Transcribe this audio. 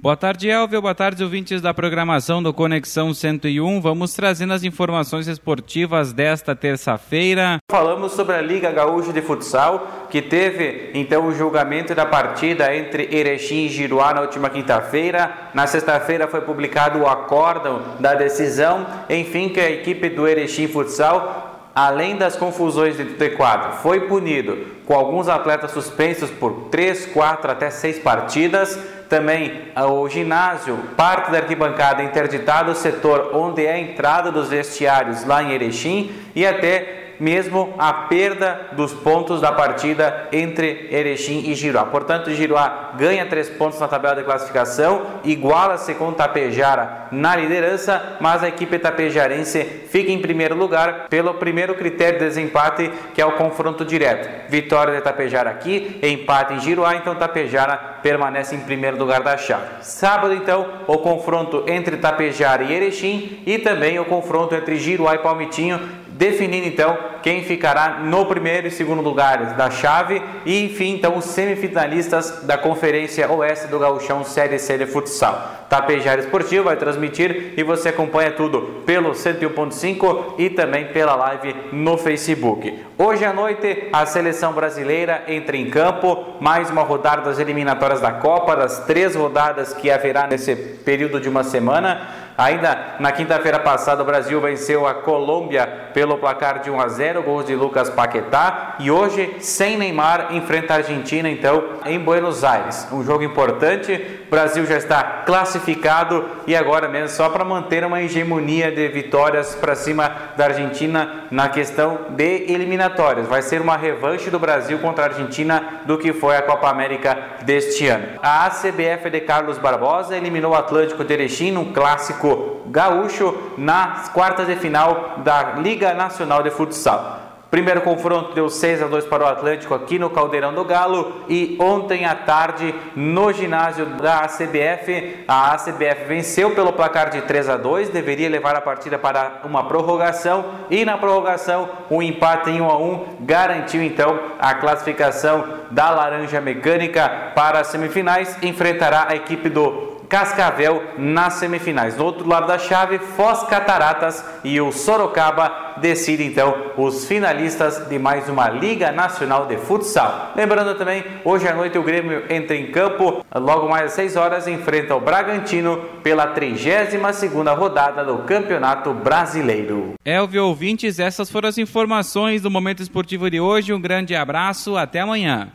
Boa tarde, Elvio. Boa tarde, ouvintes da programação do Conexão 101. Vamos trazendo as informações esportivas desta terça-feira. Falamos sobre a Liga Gaúcha de Futsal, que teve então o julgamento da partida entre Erechim e Giruá na última quinta-feira. Na sexta-feira foi publicado o acórdão da decisão. Enfim, que a equipe do Erechim Futsal além das confusões dentro do quadro, foi punido com alguns atletas suspensos por 3, 4 até 6 partidas também o ginásio, parte da arquibancada interditado, o setor onde é a entrada dos vestiários lá em Erechim e até mesmo a perda dos pontos da partida entre Erechim e Giroá. Portanto, Giroá ganha três pontos na tabela de classificação, iguala-se com Tapejara na liderança, mas a equipe tapejarense fica em primeiro lugar pelo primeiro critério de desempate, que é o confronto direto. Vitória de Tapejara aqui, empate em Giroá, então Tapejara permanece em primeiro lugar da chave. Sábado, então, o confronto entre Tapejara e Erechim e também o confronto entre Giroá e Palmitinho definindo então quem ficará no primeiro e segundo lugares da chave e enfim então os semifinalistas da Conferência Oeste do Gauchão Série C de Futsal. Tapejara Esportivo vai transmitir e você acompanha tudo pelo 101.5 e também pela live no Facebook. Hoje à noite a seleção brasileira entra em campo, mais uma rodada das eliminatórias da Copa, das três rodadas que haverá nesse período de uma semana. Ainda na quinta-feira passada, o Brasil venceu a Colômbia pelo placar de 1 a 0, gols de Lucas Paquetá. E hoje, sem Neymar, enfrenta a Argentina, então, em Buenos Aires. Um jogo importante. O Brasil já está classificado e agora mesmo só para manter uma hegemonia de vitórias para cima da Argentina na questão de eliminatórias. Vai ser uma revanche do Brasil contra a Argentina do que foi a Copa América deste ano. A ACBF de Carlos Barbosa eliminou o Atlântico de Erechim num clássico gaúcho nas quartas de final da Liga Nacional de Futsal. Primeiro confronto deu 6 a 2 para o Atlântico aqui no Caldeirão do Galo e ontem à tarde no ginásio da ACBF, a ACBF venceu pelo placar de 3 a 2, deveria levar a partida para uma prorrogação e na prorrogação o um empate em 1 a 1 garantiu então a classificação da Laranja Mecânica para as semifinais, enfrentará a equipe do Cascavel nas semifinais. Do outro lado da chave, Foz Cataratas e o Sorocaba decidem então os finalistas de mais uma Liga Nacional de Futsal. Lembrando também, hoje à noite o Grêmio entra em campo, logo mais às 6 horas, enfrenta o Bragantino pela 32ª rodada do Campeonato Brasileiro. Elvio ouvintes, essas foram as informações do Momento Esportivo de hoje. Um grande abraço, até amanhã.